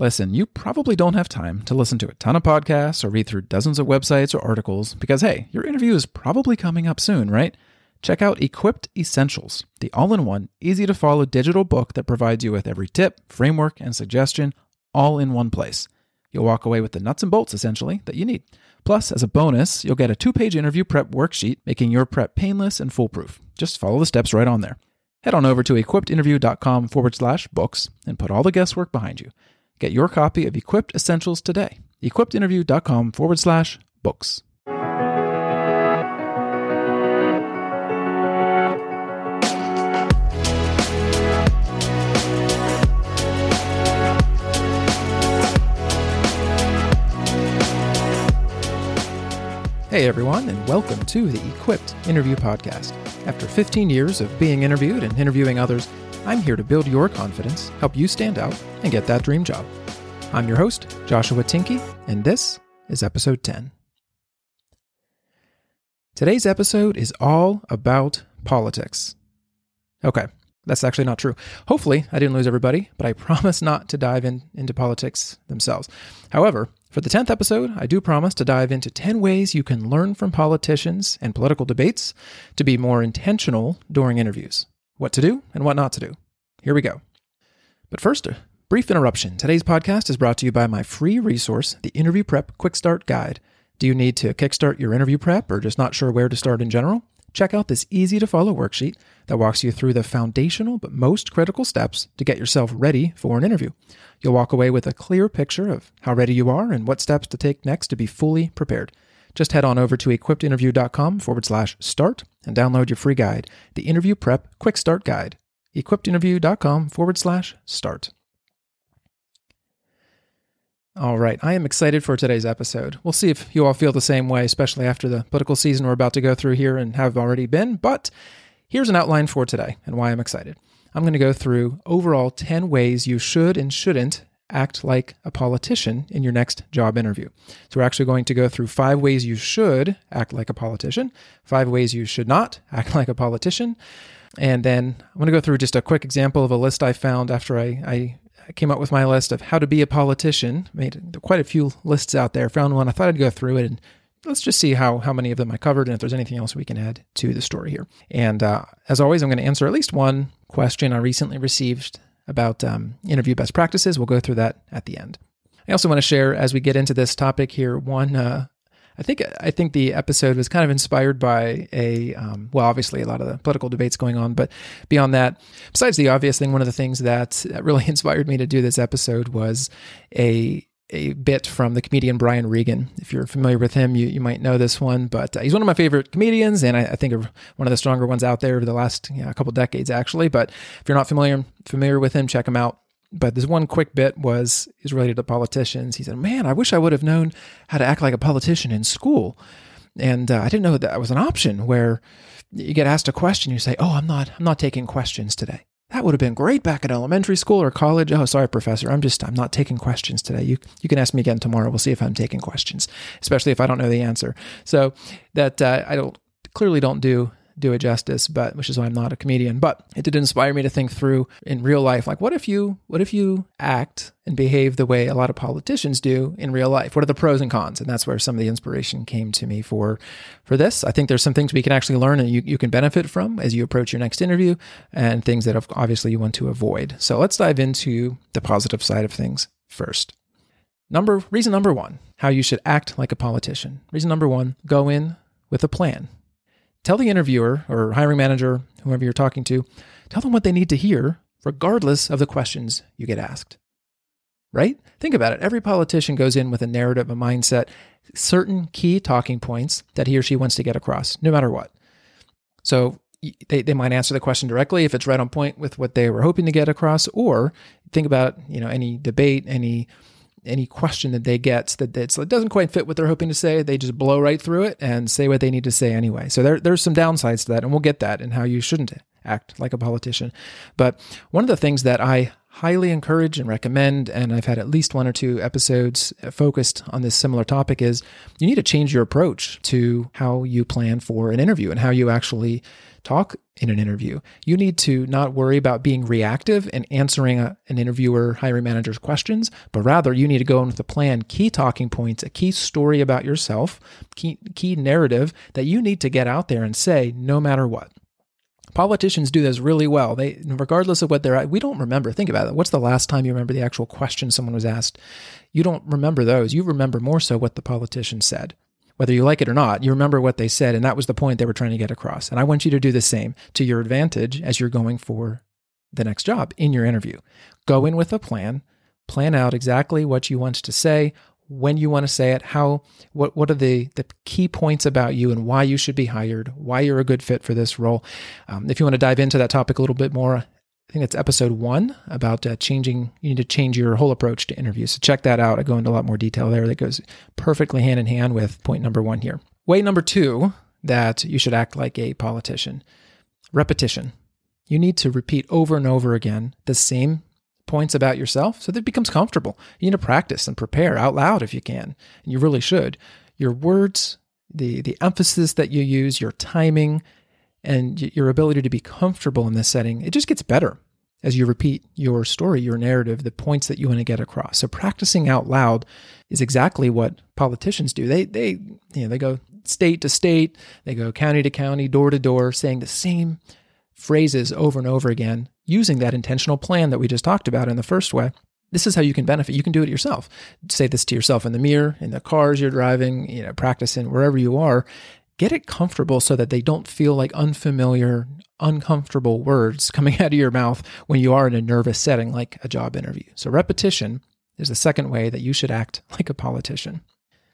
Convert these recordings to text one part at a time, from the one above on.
Listen, you probably don't have time to listen to a ton of podcasts or read through dozens of websites or articles because, hey, your interview is probably coming up soon, right? Check out Equipped Essentials, the all in one, easy to follow digital book that provides you with every tip, framework, and suggestion all in one place. You'll walk away with the nuts and bolts, essentially, that you need. Plus, as a bonus, you'll get a two page interview prep worksheet, making your prep painless and foolproof. Just follow the steps right on there. Head on over to equippedinterview.com forward slash books and put all the guesswork behind you. Get your copy of Equipped Essentials today. equippedinterview.com forward slash books. Hey everyone, and welcome to the Equipped Interview Podcast. After 15 years of being interviewed and interviewing others, I'm here to build your confidence, help you stand out, and get that dream job. I'm your host, Joshua Tinky, and this is episode 10. Today's episode is all about politics. Okay, that's actually not true. Hopefully, I didn't lose everybody, but I promise not to dive in, into politics themselves. However, for the 10th episode, I do promise to dive into 10 ways you can learn from politicians and political debates to be more intentional during interviews what to do and what not to do. Here we go. But first, a brief interruption. Today's podcast is brought to you by my free resource, the Interview Prep Quick Start Guide. Do you need to kickstart your interview prep or just not sure where to start in general? Check out this easy to follow worksheet that walks you through the foundational but most critical steps to get yourself ready for an interview. You'll walk away with a clear picture of how ready you are and what steps to take next to be fully prepared. Just head on over to equippedinterview.com forward slash start and download your free guide, the Interview Prep Quick Start Guide. equippedinterview.com forward slash start. All right, I am excited for today's episode. We'll see if you all feel the same way, especially after the political season we're about to go through here and have already been. But here's an outline for today and why I'm excited. I'm going to go through overall 10 ways you should and shouldn't act like a politician in your next job interview. So, we're actually going to go through five ways you should act like a politician, five ways you should not act like a politician. And then I'm going to go through just a quick example of a list I found after I, I came up with my list of how to be a politician. Made quite a few lists out there. Found one. I thought I'd go through it and let's just see how how many of them I covered and if there's anything else we can add to the story here. And uh, as always, I'm going to answer at least one question I recently received about um, interview best practices. We'll go through that at the end. I also want to share as we get into this topic here one. Uh, I think I think the episode was kind of inspired by a um, well, obviously a lot of the political debates going on, but beyond that, besides the obvious thing, one of the things that really inspired me to do this episode was a a bit from the comedian Brian Regan. If you're familiar with him, you, you might know this one, but uh, he's one of my favorite comedians, and I, I think one of the stronger ones out there over the last you know, couple decades, actually. But if you're not familiar familiar with him, check him out. But this one quick bit was is related to politicians. He said, "Man, I wish I would have known how to act like a politician in school, and uh, I didn't know that, that was an option where." You get asked a question, you say, "Oh, I'm not. I'm not taking questions today." That would have been great back at elementary school or college. Oh, sorry, professor. I'm just, I'm not taking questions today. You, you can ask me again tomorrow. We'll see if I'm taking questions, especially if I don't know the answer. So that uh, I don't clearly don't do do it justice, but which is why I'm not a comedian. But it did inspire me to think through in real life, like what if you what if you act and behave the way a lot of politicians do in real life? What are the pros and cons? And that's where some of the inspiration came to me for for this. I think there's some things we can actually learn and you, you can benefit from as you approach your next interview and things that obviously you want to avoid. So let's dive into the positive side of things first. Number reason number 1, how you should act like a politician. Reason number 1, go in with a plan. Tell the interviewer or hiring manager, whoever you're talking to, tell them what they need to hear, regardless of the questions you get asked. Right? Think about it. Every politician goes in with a narrative, a mindset, certain key talking points that he or she wants to get across, no matter what. So they, they might answer the question directly if it's right on point with what they were hoping to get across, or think about, you know, any debate, any any question that they get that it doesn't quite fit what they're hoping to say, they just blow right through it and say what they need to say anyway. So there, there's some downsides to that, and we'll get that and how you shouldn't act like a politician. But one of the things that I highly encourage and recommend, and I've had at least one or two episodes focused on this similar topic, is you need to change your approach to how you plan for an interview and how you actually talk in an interview. You need to not worry about being reactive and answering a, an interviewer, hiring manager's questions, but rather you need to go in with a plan, key talking points, a key story about yourself, key, key narrative that you need to get out there and say no matter what. Politicians do this really well. They, regardless of what they're at, we don't remember. Think about it. What's the last time you remember the actual question someone was asked? You don't remember those. You remember more so what the politician said. Whether you like it or not, you remember what they said, and that was the point they were trying to get across. And I want you to do the same to your advantage as you're going for the next job in your interview. Go in with a plan, plan out exactly what you want to say, when you want to say it, how what what are the the key points about you and why you should be hired, why you're a good fit for this role. Um, if you want to dive into that topic a little bit more, I think it's episode one about uh, changing. You need to change your whole approach to interviews. So check that out. I go into a lot more detail there. That goes perfectly hand in hand with point number one here. Way number two that you should act like a politician. Repetition. You need to repeat over and over again the same points about yourself so that it becomes comfortable. You need to practice and prepare out loud if you can. And you really should. Your words, the the emphasis that you use, your timing, and your ability to be comfortable in this setting, it just gets better as you repeat your story, your narrative, the points that you want to get across. So practicing out loud is exactly what politicians do. They they you know they go state to state, they go county to county, door to door, saying the same phrases over and over again using that intentional plan that we just talked about in the first way. This is how you can benefit. You can do it yourself. Say this to yourself in the mirror, in the cars you're driving, you know, practicing wherever you are. Get it comfortable so that they don't feel like unfamiliar, uncomfortable words coming out of your mouth when you are in a nervous setting like a job interview. So, repetition is the second way that you should act like a politician.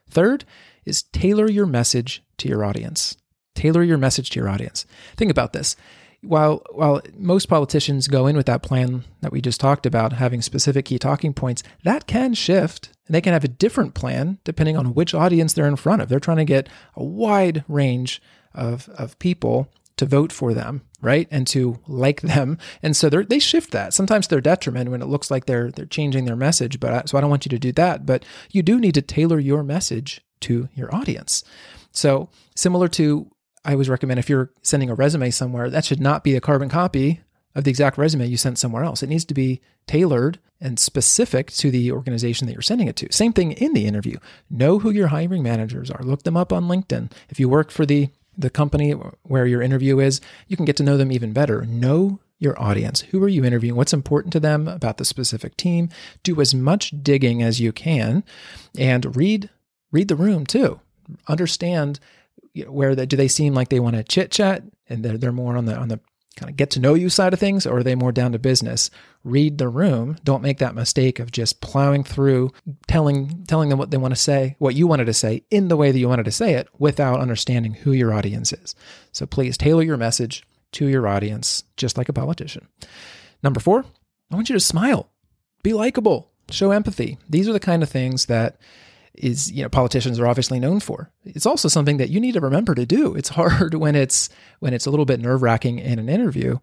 Third is tailor your message to your audience. Tailor your message to your audience. Think about this while while most politicians go in with that plan that we just talked about, having specific key talking points, that can shift. And they can have a different plan depending on which audience they're in front of. They're trying to get a wide range of of people to vote for them, right, and to like them. And so they shift that. Sometimes they're detriment when it looks like they're they're changing their message. But I, so I don't want you to do that. But you do need to tailor your message to your audience. So similar to I always recommend if you're sending a resume somewhere, that should not be a carbon copy of the exact resume you sent somewhere else. It needs to be tailored and specific to the organization that you're sending it to. Same thing in the interview. Know who your hiring managers are. Look them up on LinkedIn. If you work for the the company where your interview is, you can get to know them even better. Know your audience. Who are you interviewing? What's important to them about the specific team? Do as much digging as you can and read read the room too. Understand where the, do they seem like they want to chit chat and they're, they're more on the on the kind of get to know you side of things or are they more down to business? Read the room. Don't make that mistake of just plowing through telling telling them what they want to say what you wanted to say in the way that you wanted to say it without understanding who your audience is. So please tailor your message to your audience just like a politician. Number 4 i want you to smile. Be likable. Show empathy. These are the kind of things that is you know politicians are obviously known for. It's also something that you need to remember to do. It's hard when it's when it's a little bit nerve wracking in an interview.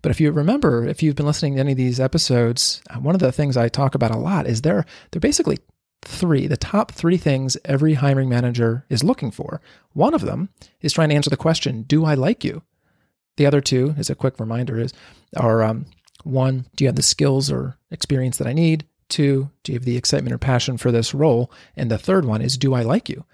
But if you remember, if you've been listening to any of these episodes, uh, one of the things I talk about a lot is there they're basically three, the top three things every hiring manager is looking for. One of them is trying to answer the question, "Do I like you?" The other two, as a quick reminder, is are um, one, do you have the skills or experience that I need? Two, do you have the excitement or passion for this role? And the third one is, do I like you?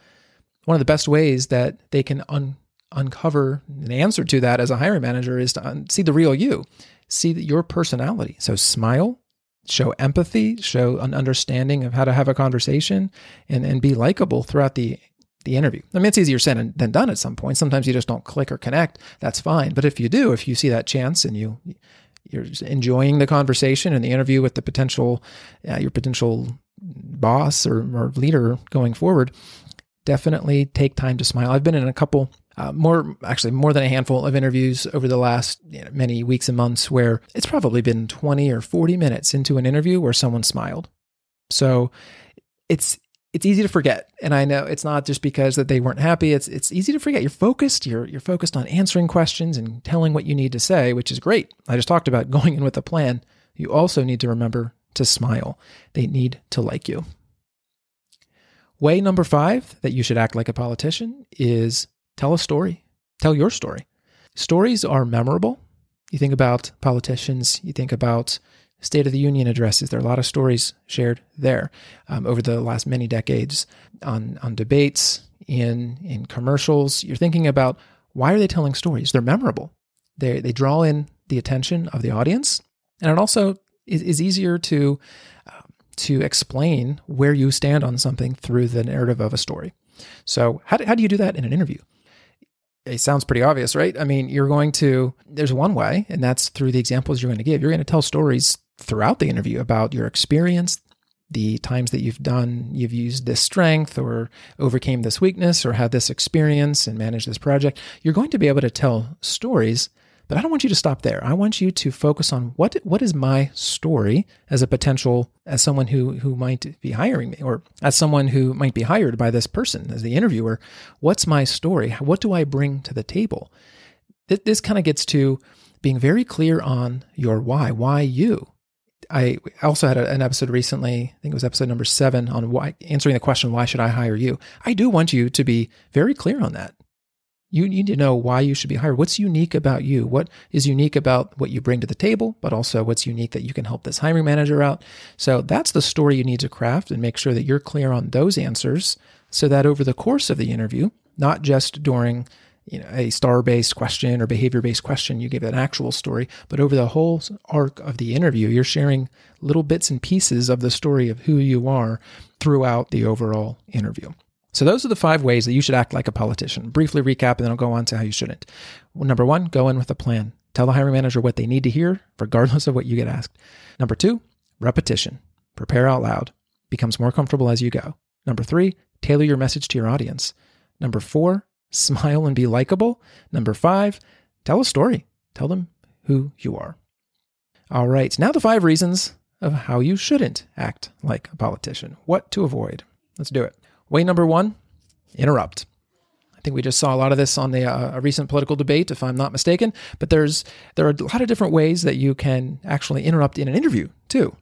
One of the best ways that they can un- uncover an answer to that as a hiring manager is to un- see the real you, see your personality. So smile, show empathy, show an understanding of how to have a conversation, and, and be likable throughout the the interview. I mean, it's easier said than done at some point. Sometimes you just don't click or connect. That's fine. But if you do, if you see that chance and you you're enjoying the conversation and the interview with the potential uh, your potential boss or, or, leader going forward definitely take time to smile. I've been in a couple uh, more actually more than a handful of interviews over the last you know, many weeks and months where it's probably been 20 or 40 minutes into an interview where someone smiled. So it's it's easy to forget. And I know it's not just because that they weren't happy. It's it's easy to forget. You're focused. You're you're focused on answering questions and telling what you need to say, which is great. I just talked about going in with a plan. you also need to remember to smile. They need to like you. Way number five that you should act like a politician is tell a story. Tell your story. Stories are memorable. You think about politicians, you think about State of the Union addresses. There are a lot of stories shared there um, over the last many decades on, on debates, in, in commercials. You're thinking about why are they telling stories? They're memorable. They, they draw in the attention of the audience. And it also is, is easier to, uh, to explain where you stand on something through the narrative of a story. So, how do, how do you do that in an interview? It sounds pretty obvious, right? I mean, you're going to, there's one way, and that's through the examples you're going to give. You're going to tell stories throughout the interview about your experience, the times that you've done, you've used this strength or overcame this weakness or had this experience and managed this project. You're going to be able to tell stories but I don't want you to stop there. I want you to focus on what what is my story as a potential as someone who who might be hiring me or as someone who might be hired by this person as the interviewer. What's my story? What do I bring to the table? This, kind of gets to being very clear on your why. Why you? I also had a, an episode recently, I think it was episode number seven, on why answering the question, why should I hire you? I do want you to be very clear on that. You need to know why you should be hired. What's unique about you? What is unique about what you bring to the table, but also what's unique that you can help this hiring manager out? So that's the story you need to craft and make sure that you're clear on those answers so that over the course of the interview, not just during you know, a star based question or behavior based question, you give an actual story, but over the whole arc of the interview, you're sharing little bits and pieces of the story of who you are throughout the overall interview. So, those are the five ways that you should act like a politician. Briefly recap, and then I'll go on to how you shouldn't. Number one, go in with a plan. Tell the hiring manager what they need to hear, regardless of what you get asked. Number two, repetition. Prepare out loud. Becomes more comfortable as you go. Number three, tailor your message to your audience. Number four, smile and be likable. Number five, tell a story. Tell them who you are. All right, now the five reasons of how you shouldn't act like a politician. What to avoid. Let's do it. Way number one, interrupt. I think we just saw a lot of this on the uh, a recent political debate, if I'm not mistaken. But there's there are a lot of different ways that you can actually interrupt in an interview too.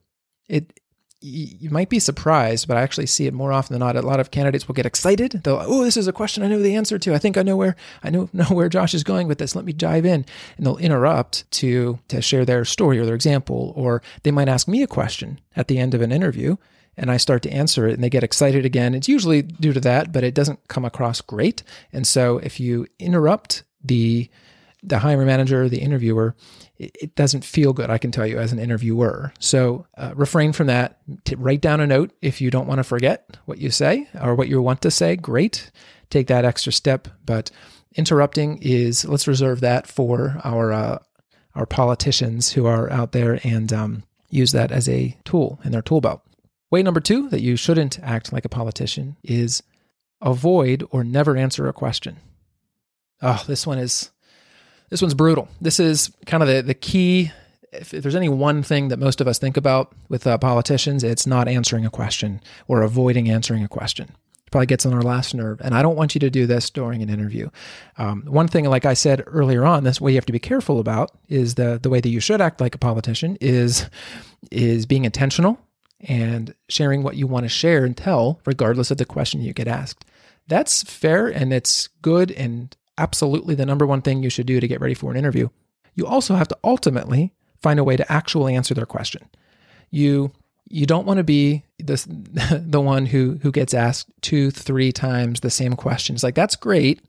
It you might be surprised, but I actually see it more often than not. A lot of candidates will get excited. They'll, oh, this is a question I know the answer to. I think I know where I know know where Josh is going with this. Let me dive in, and they'll interrupt to to share their story or their example, or they might ask me a question at the end of an interview, and I start to answer it and they get excited again. It's usually due to that, but it doesn't come across great. And so if you interrupt the the hiring manager, the interviewer, it, doesn't feel good. I can tell you as an interviewer. So uh, refrain from that. Write down a note if you don't want to forget what you say or what you want to say. Great, take that extra step. But interrupting is let's reserve that for our uh, our politicians who are out there and um, use that as a tool in their tool belt. Way number two that you shouldn't act like a politician is avoid or never answer a question. Oh, this one is this one's brutal. This is kind of the the key. If, if there's any one thing that most of us think about with uh, politicians, it's not answering a question or avoiding answering a question. It probably gets on our last nerve, and I don't want you to do this during an interview. Um, one thing, like I said earlier on, this way you have to be careful about is the the way that you should act like a politician is is being intentional and sharing what you want to share and tell, regardless of the question you get asked. That's fair and it's good and absolutely the number one thing you should do to get ready for an interview. You also have to ultimately find a way to actually answer their question. You you don't want to be the the one who who gets asked two, three times the same questions. Like that's great.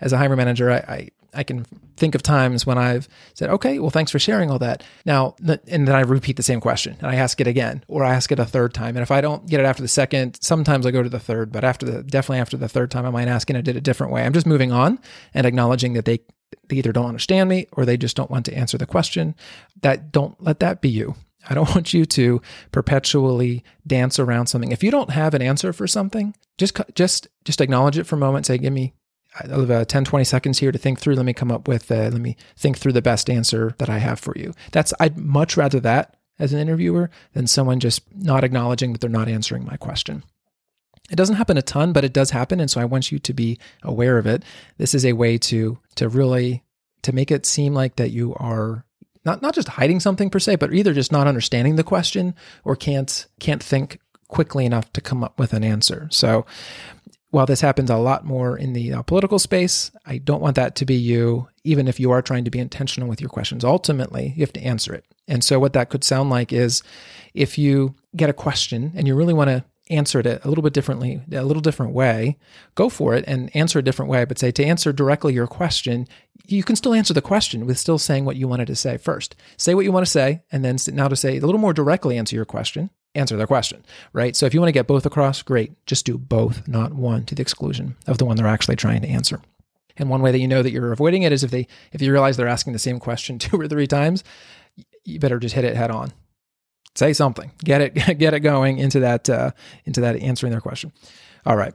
As a hiring manager, I, I I can think of times when I've said, okay, well, thanks for sharing all that. Now, and then I repeat the same question and I ask it again, or I ask it a third time. And if I don't get it after the second, sometimes I go to the third, but after the, definitely after the third time, I might ask and I did a different way. I'm just moving on and acknowledging that they, they either don't understand me or they just don't want to answer the question. That don't let that be you. I don't want you to perpetually dance around something. If you don't have an answer for something, just just just acknowledge it for a moment. Say, "Give me I have uh, 10, 20 seconds here to think through. Let me come up with, uh, let me think through the best answer that I have for you. That's, I'd much rather that as an interviewer than someone just not acknowledging that they're not answering my question. It doesn't happen a ton, but it does happen. And so I want you to be aware of it. This is a way to, to really, to make it seem like that you are not not just hiding something per se, but either just not understanding the question or can't can't think quickly enough to come up with an answer. So while this happens a lot more in the uh, political space, I don't want that to be you, even if you are trying to be intentional with your questions. Ultimately, you have to answer it. And so, what that could sound like is if you get a question and you really want to answer it a little bit differently, a little different way, go for it and answer a different way. But say to answer directly your question, you can still answer the question with still saying what you wanted to say first. Say what you want to say, and then now to say a little more directly answer your question, answer their question, right? So if you want to get both across, great. Just do both, not one to the exclusion of the one they're actually trying to answer. And one way that you know that you're avoiding it is if they if you realize they're asking the same question two or three times, you better just hit it head on say something get it get it going into that uh, into that answering their question all right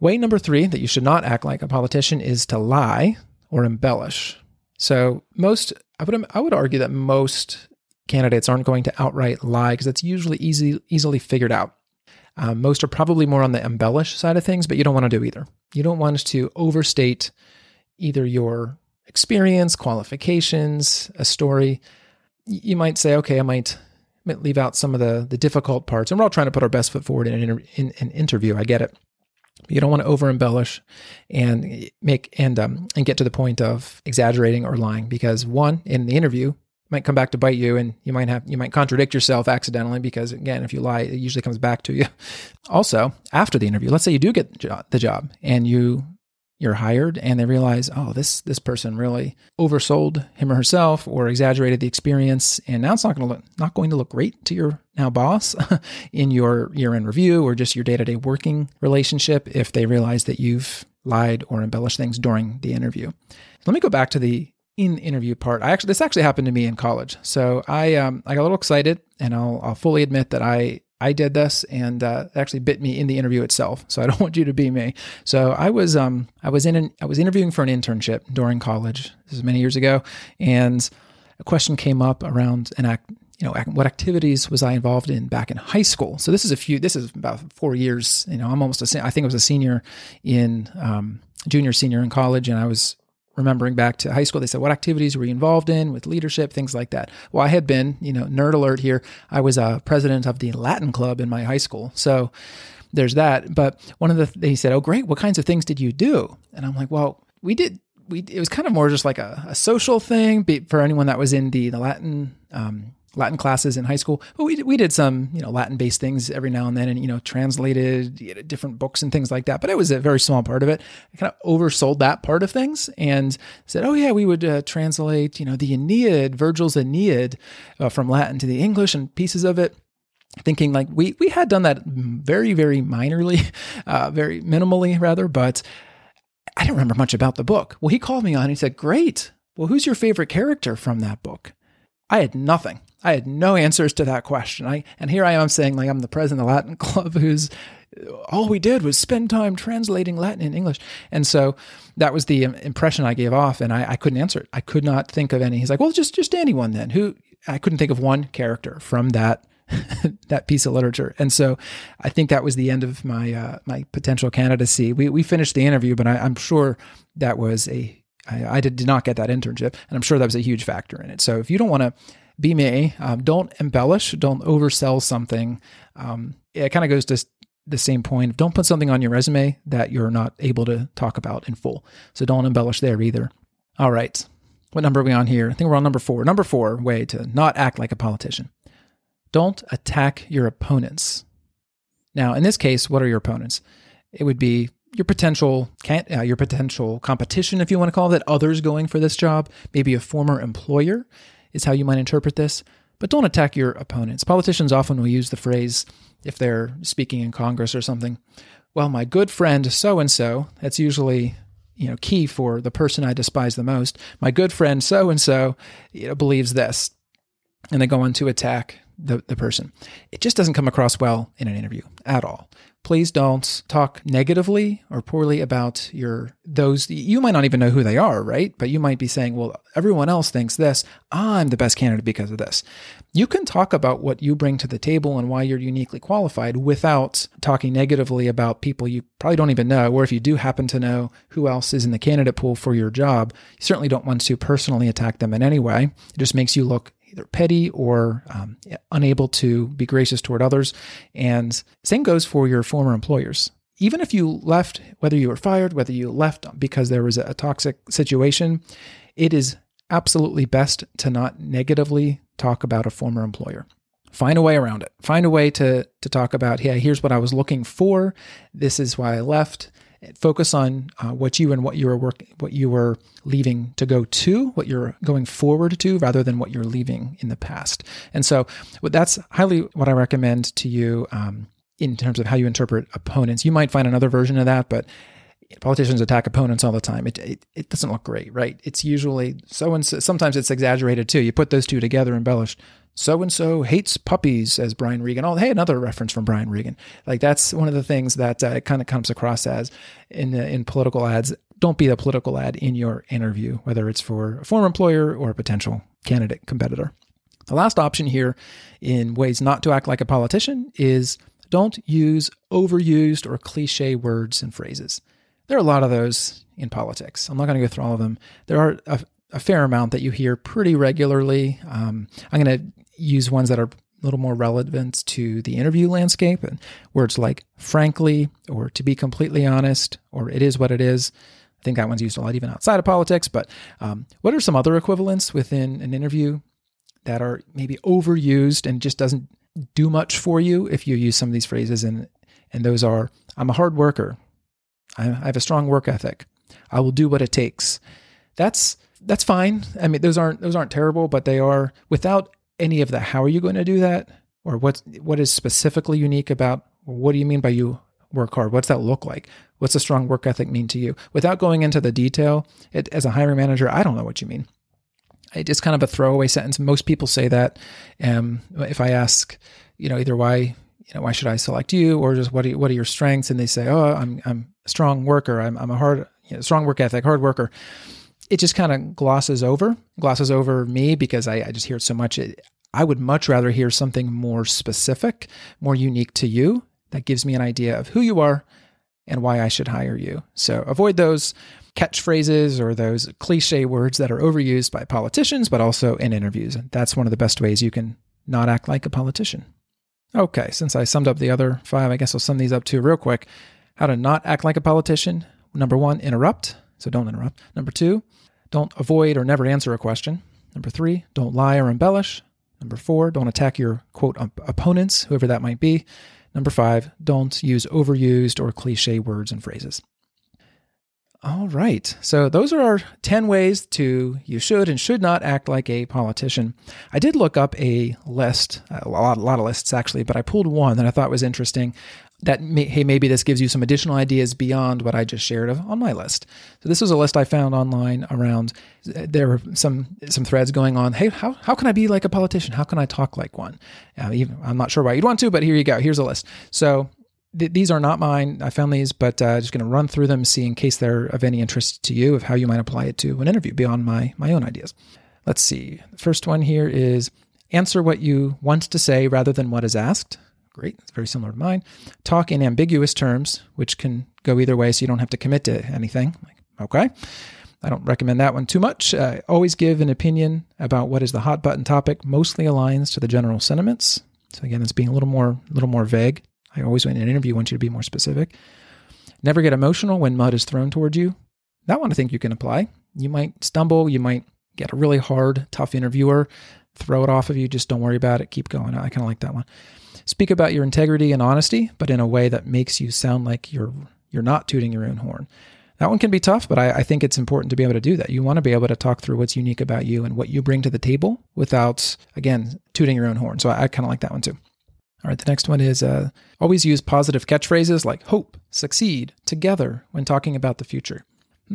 way number three that you should not act like a politician is to lie or embellish so most i would i would argue that most candidates aren't going to outright lie because that's usually easy easily figured out um, most are probably more on the embellish side of things but you don't want to do either you don't want to overstate either your experience qualifications a story you might say okay i might leave out some of the the difficult parts. And we're all trying to put our best foot forward in an, inter- in an interview. I get it. But you don't want to over embellish and make and um and get to the point of exaggerating or lying because one in the interview might come back to bite you and you might have you might contradict yourself accidentally because again if you lie it usually comes back to you also after the interview let's say you do get the job and you you're hired and they realize, oh, this this person really oversold him or herself or exaggerated the experience, and now it's not going to look not going to look great to your now boss in your year end review or just your day to day working relationship if they realize that you've lied or embellished things during the interview. Let me go back to the in interview part. I actually this actually happened to me in college, so I um I got a little excited, and I'll I'll fully admit that I I did this and uh, actually bit me in the interview itself. So I don't want you to be me. So I was um I was in an, I was interviewing for an internship during college. This is many years ago, and a question came up around an act. You know, what activities was I involved in back in high school? So this is a few. This is about four years. You know, I'm almost a. I think I was a senior in um, junior, senior in college, and I was remembering back to high school, they said, What activities were you involved in with leadership, things like that? Well, I had been, you know, nerd alert here. I was a president of the Latin club in my high school. So there's that. But one of the, they said, Oh, great. What kinds of things did you do? And I'm like, Well, we did. We, it was kind of more just like a, a social thing for anyone that was in the, the Latin um, Latin classes in high school. But we we did some you know Latin based things every now and then, and you know translated you know, different books and things like that. But it was a very small part of it. I kind of oversold that part of things and said, oh yeah, we would uh, translate you know the Aeneid, Virgil's Aeneid, uh, from Latin to the English and pieces of it thinking like we we had done that very very minorly, uh, very minimally rather, but I didn't remember much about the book. Well, he called me on and he said, "Great. Well, who's your favorite character from that book?" I had nothing. I had no answers to that question. I and here I am saying like I'm the president of the Latin Club who's all we did was spend time translating Latin in English. And so that was the impression I gave off and I, I couldn't answer it. I could not think of any. He's like, well, just just anyone then. Who I couldn't think of one character from that that piece of literature. And so I think that was the end of my uh, my potential candidacy. We we finished the interview, but I, am sure that was a I, I did, did not get that internship, and I'm sure that was a huge factor in it. So if you don't want to be me. Um, don't embellish. Don't oversell something. Um, it kind of goes to the same point. Don't put something on your resume that you're not able to talk about in full. So don't embellish there either. All right. What number are we on here? I think we're on number four. Number four way to not act like a politician. Don't attack your opponents. Now, in this case, what are your opponents? It would be your potential uh, your potential competition, if you want to call it, others going for this job, maybe a former employer is how you might interpret this. But don't attack your opponents. Politicians often will use the phrase, if they're speaking in Congress or something, well, my good friend so and so, that's usually you know key for the person I despise the most. My good friend so and so believes this. And they go on to attack the, the person. It just doesn't come across well in an interview at all. Please don't talk negatively or poorly about your those you might not even know who they are right? But you might be saying well everyone else thinks this. I'm the best candidate because of this. You can talk about what you bring to the table and why you're uniquely qualified without talking negatively about people you probably don't even know or if you do happen to know who else is in the candidate pool for your job you certainly don't want to personally attack them in any way. It just makes you look either petty or um, unable to be gracious toward others. And same goes for your former employers. Even if you left, whether you were fired, whether you left because there was a toxic situation, it is absolutely best to not negatively talk about a former employer. Find a way around it. Find a way to to talk about, yeah, here's what I was looking for. This is why I left focus on uh, what you and what you were working, what you were leaving to go to, what you're going forward to, rather than what you're leaving in the past. And so that's highly what I recommend to you um, in terms of how you interpret opponents. You might find another version of that, but politicians attack opponents all the time. It, it, it doesn't look great, right? It's usually so and so, sometimes it's exaggerated too. You put those two together, embellished so and so hates puppies as Brian Regan. Oh, hey, another reference from Brian Regan. Like that's one of the things that uh, it kind of comes across as in uh, in political ads. Don't be a political ad in your interview, whether it's for a former employer or a potential candidate competitor. The last option here in ways not to act like a politician is don't use overused or cliche words and phrases. There are a lot of those in politics. I'm not going to go through all of them. There are a, a fair amount that you hear pretty regularly. Um, I'm going to use ones that are a little more relevant to the interview landscape and words like frankly or to be completely honest or it is what it is. I think that one's used a lot even outside of politics. But um, what are some other equivalents within an interview that are maybe overused and just doesn't do much for you if you use some of these phrases? And and those are I'm a hard worker. I have a strong work ethic. I will do what it takes. That's that's fine. I mean, those aren't those aren't terrible, but they are without any of that. how are you going to do that? Or what what is specifically unique about what do you mean by you work hard? What's that look like? What's a strong work ethic mean to you? Without going into the detail it, as a hiring manager i don't know what you mean. It's kind of a throwaway sentence. Most people say that um, if i ask you know either why you know why should i select you or just what are, what are your strengths? And they say oh i'm i'm a strong worker. I'm, I'm a hard you know, strong work ethic hard worker it just kind of glosses over, glosses over me because I, I just hear it so much. It, I would much rather hear something more specific, more unique to you that gives me an idea of who you are and why I should hire you. So avoid those catchphrases or those cliche words that are overused by politicians, but also in interviews. That's one of the best ways you can not act like a politician. Okay, since I summed up the other five, I guess I'll sum these up too real quick. How to not act like a politician. Number one, interrupt. So don't interrupt. Number two, don't avoid or never answer a question. Number three, don't lie or embellish. Number four, don't attack your quote opponents, whoever that might be. Number five, don't use overused or cliche words and phrases. All right. So those are our 10 ways to you should and should not act like a politician. I did look up a list, a lot, a lot of lists actually, but I pulled one that I thought was interesting that may, hey maybe this gives you some additional ideas beyond what I just shared of on my list. So this was a list I found online around there were some some threads going on. Hey, how how can I be like a politician? How can I talk like one? Uh, even, I'm not sure why you'd want to, but here you go. Here's a list. So th- these are not mine. I found these, but uh, just going to run through them, see in case they're of any interest to you of how you might apply it to an interview beyond my my own ideas. Let's see. The first one here is answer what you want to say rather than what is asked. Great. It's very similar to mine. Talk in ambiguous terms, which can go either way, so you don't have to commit to anything. Like, okay. I don't recommend that one too much. Always give an opinion about what is the hot button topic mostly aligns to the general sentiments. So again, it's being a little more, a little more vague. I always, in an interview, want you to be more specific. Never get emotional when mud is thrown towards you. That one I think you can apply. You might stumble. You might get a really hard, tough interviewer, throw it off of you. Just don't worry about it. Keep going. I kind of like that one. Speak about your integrity and honesty, but in a way that makes you sound like you're you're not tooting your own horn. That one can be tough, but I, I, think it's important to be able to do that. You want to be able to talk through what's unique about you and what you bring to the table without, again, tooting your own horn. So I, I kind of like that one too. All right, the next one is uh, always use positive catchphrases like hope, succeed, together when talking about the future.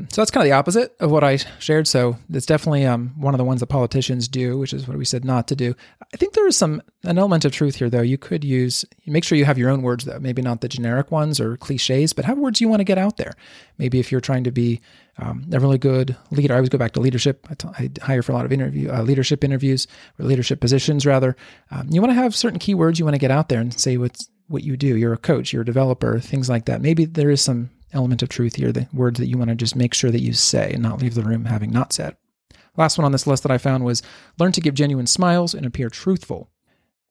So that's kind of the opposite of what I shared. So it's definitely um, one of the ones that politicians do, which is what we said not to do. I think there is some an element of truth here, though. You could use make sure you have your own words, though. Maybe not the generic ones or cliches, but have words you want to get out there. Maybe if you're trying to be um, a really good leader, I always go back to leadership. I, t- I hire for a lot of interview uh, leadership interviews or leadership positions, rather. Um, you want to have certain keywords you want to get out there and say what's what you do. You're a coach, you're a developer, things like that. Maybe there is some element of truth here, the words that you want to just make sure that you say and not leave the room having not said. Last one on this list that I found was learn to give genuine smiles and appear truthful.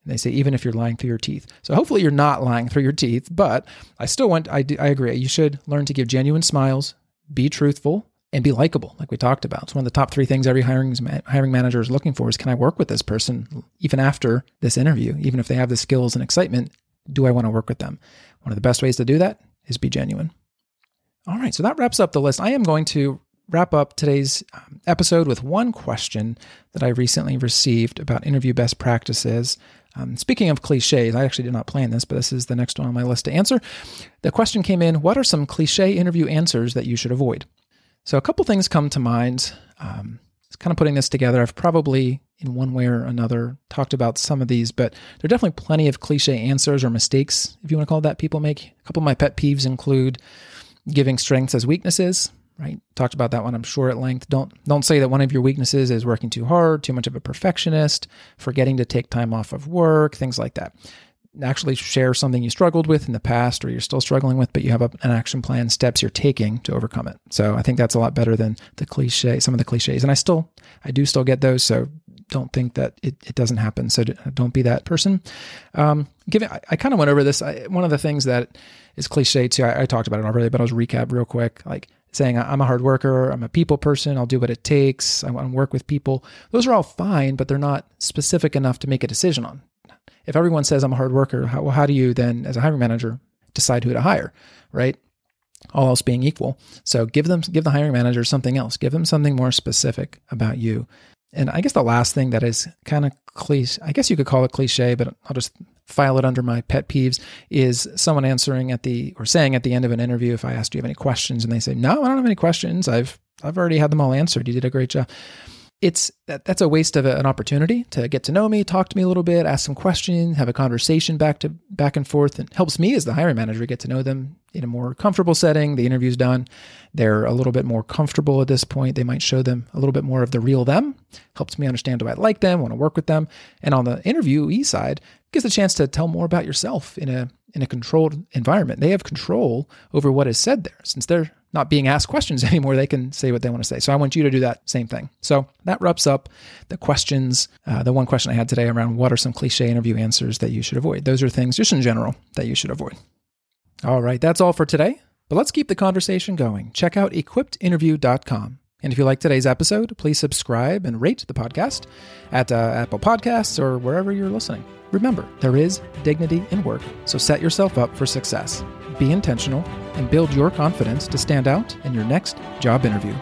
And they say even if you're lying through your teeth. So hopefully you're not lying through your teeth, but I still want I, I agree. You should learn to give genuine smiles, be truthful, and be likable, like we talked about. It's one of the top three things every hiring hiring manager is looking for: is can I work with this person even after this interview, even if they have the skills and excitement? Do I want to work with them? One of the best ways to do that is be genuine. All right, so that wraps up the list. I am going to wrap up today's um, episode with one question that I recently received about interview best practices. Um, speaking of cliches, I actually did not plan this, but this is the next one on my list to answer. The question came in What are some cliche interview answers that you should avoid? So, a couple things come to mind. Um, kind of putting this together. I've probably, in one way or another, talked about some of these, but there are definitely plenty of cliche answers or mistakes, if you want to call that, people make. A couple of my pet peeves include giving strengths as weaknesses right? Talked about that one i'm sure at length. Don't don't say that one of your weaknesses is working too hard too much of a perfectionist forgetting to take time off of work things like that. Actually share something you struggled with in the past or you're still struggling with but you have a, an action plan steps you're taking to overcome it. So i think that's a lot better than the cliche some of the cliches. And i still i do still get those so don't think that it, it doesn't happen. So don't be that person. Um, given i, I kind of went over this. I, one of the things that is cliche too. I, I talked about it already, but I'll just recap real quick. Like saying I'm a hard worker, I'm a people person, I'll do what it takes, I want to work with people. Those are all fine, but they're not specific enough to make a decision on. If everyone says I'm a hard worker, how, how do you then, as a hiring manager, decide who to hire, right? All else being equal. So give them, give the hiring manager something else. Give them something more specific about you. And I guess the last thing that is kind of cliche, I guess you could call it cliche, but I'll just file it under my pet peeves is someone answering at the or saying at the end of an interview if I asked you have any questions? And they say no I don't have any questions. I've I've already had them all answered. You did a great job. It's that, that's a waste of a, an opportunity to get to know me, talk to me a little bit, ask some questions, have a conversation back to back and forth, and helps me as the hiring manager get to know them in a more comfortable setting. The interview's done; they're a little bit more comfortable at this point. They might show them a little bit more of the real them. Helps me understand do I like them, want to work with them, and on the interviewee side, gives the chance to tell more about yourself in a in a controlled environment. They have control over what is said there, since they're not being asked questions anymore. They can say what they want to say. So I want you to do that same thing. So that wraps up the questions. Uh, the one question I had today around what are some cliche interview answers that you should avoid. Those are things just in general that you should avoid. All right, that's all for today. But let's keep the conversation going. Check out equippedinterview.com. And if you like today's episode, please subscribe and rate the podcast at uh, Apple Podcasts or wherever you're listening. Remember, there is dignity in work, so set yourself up for success. Be intentional and build your confidence to stand out in your next job interview.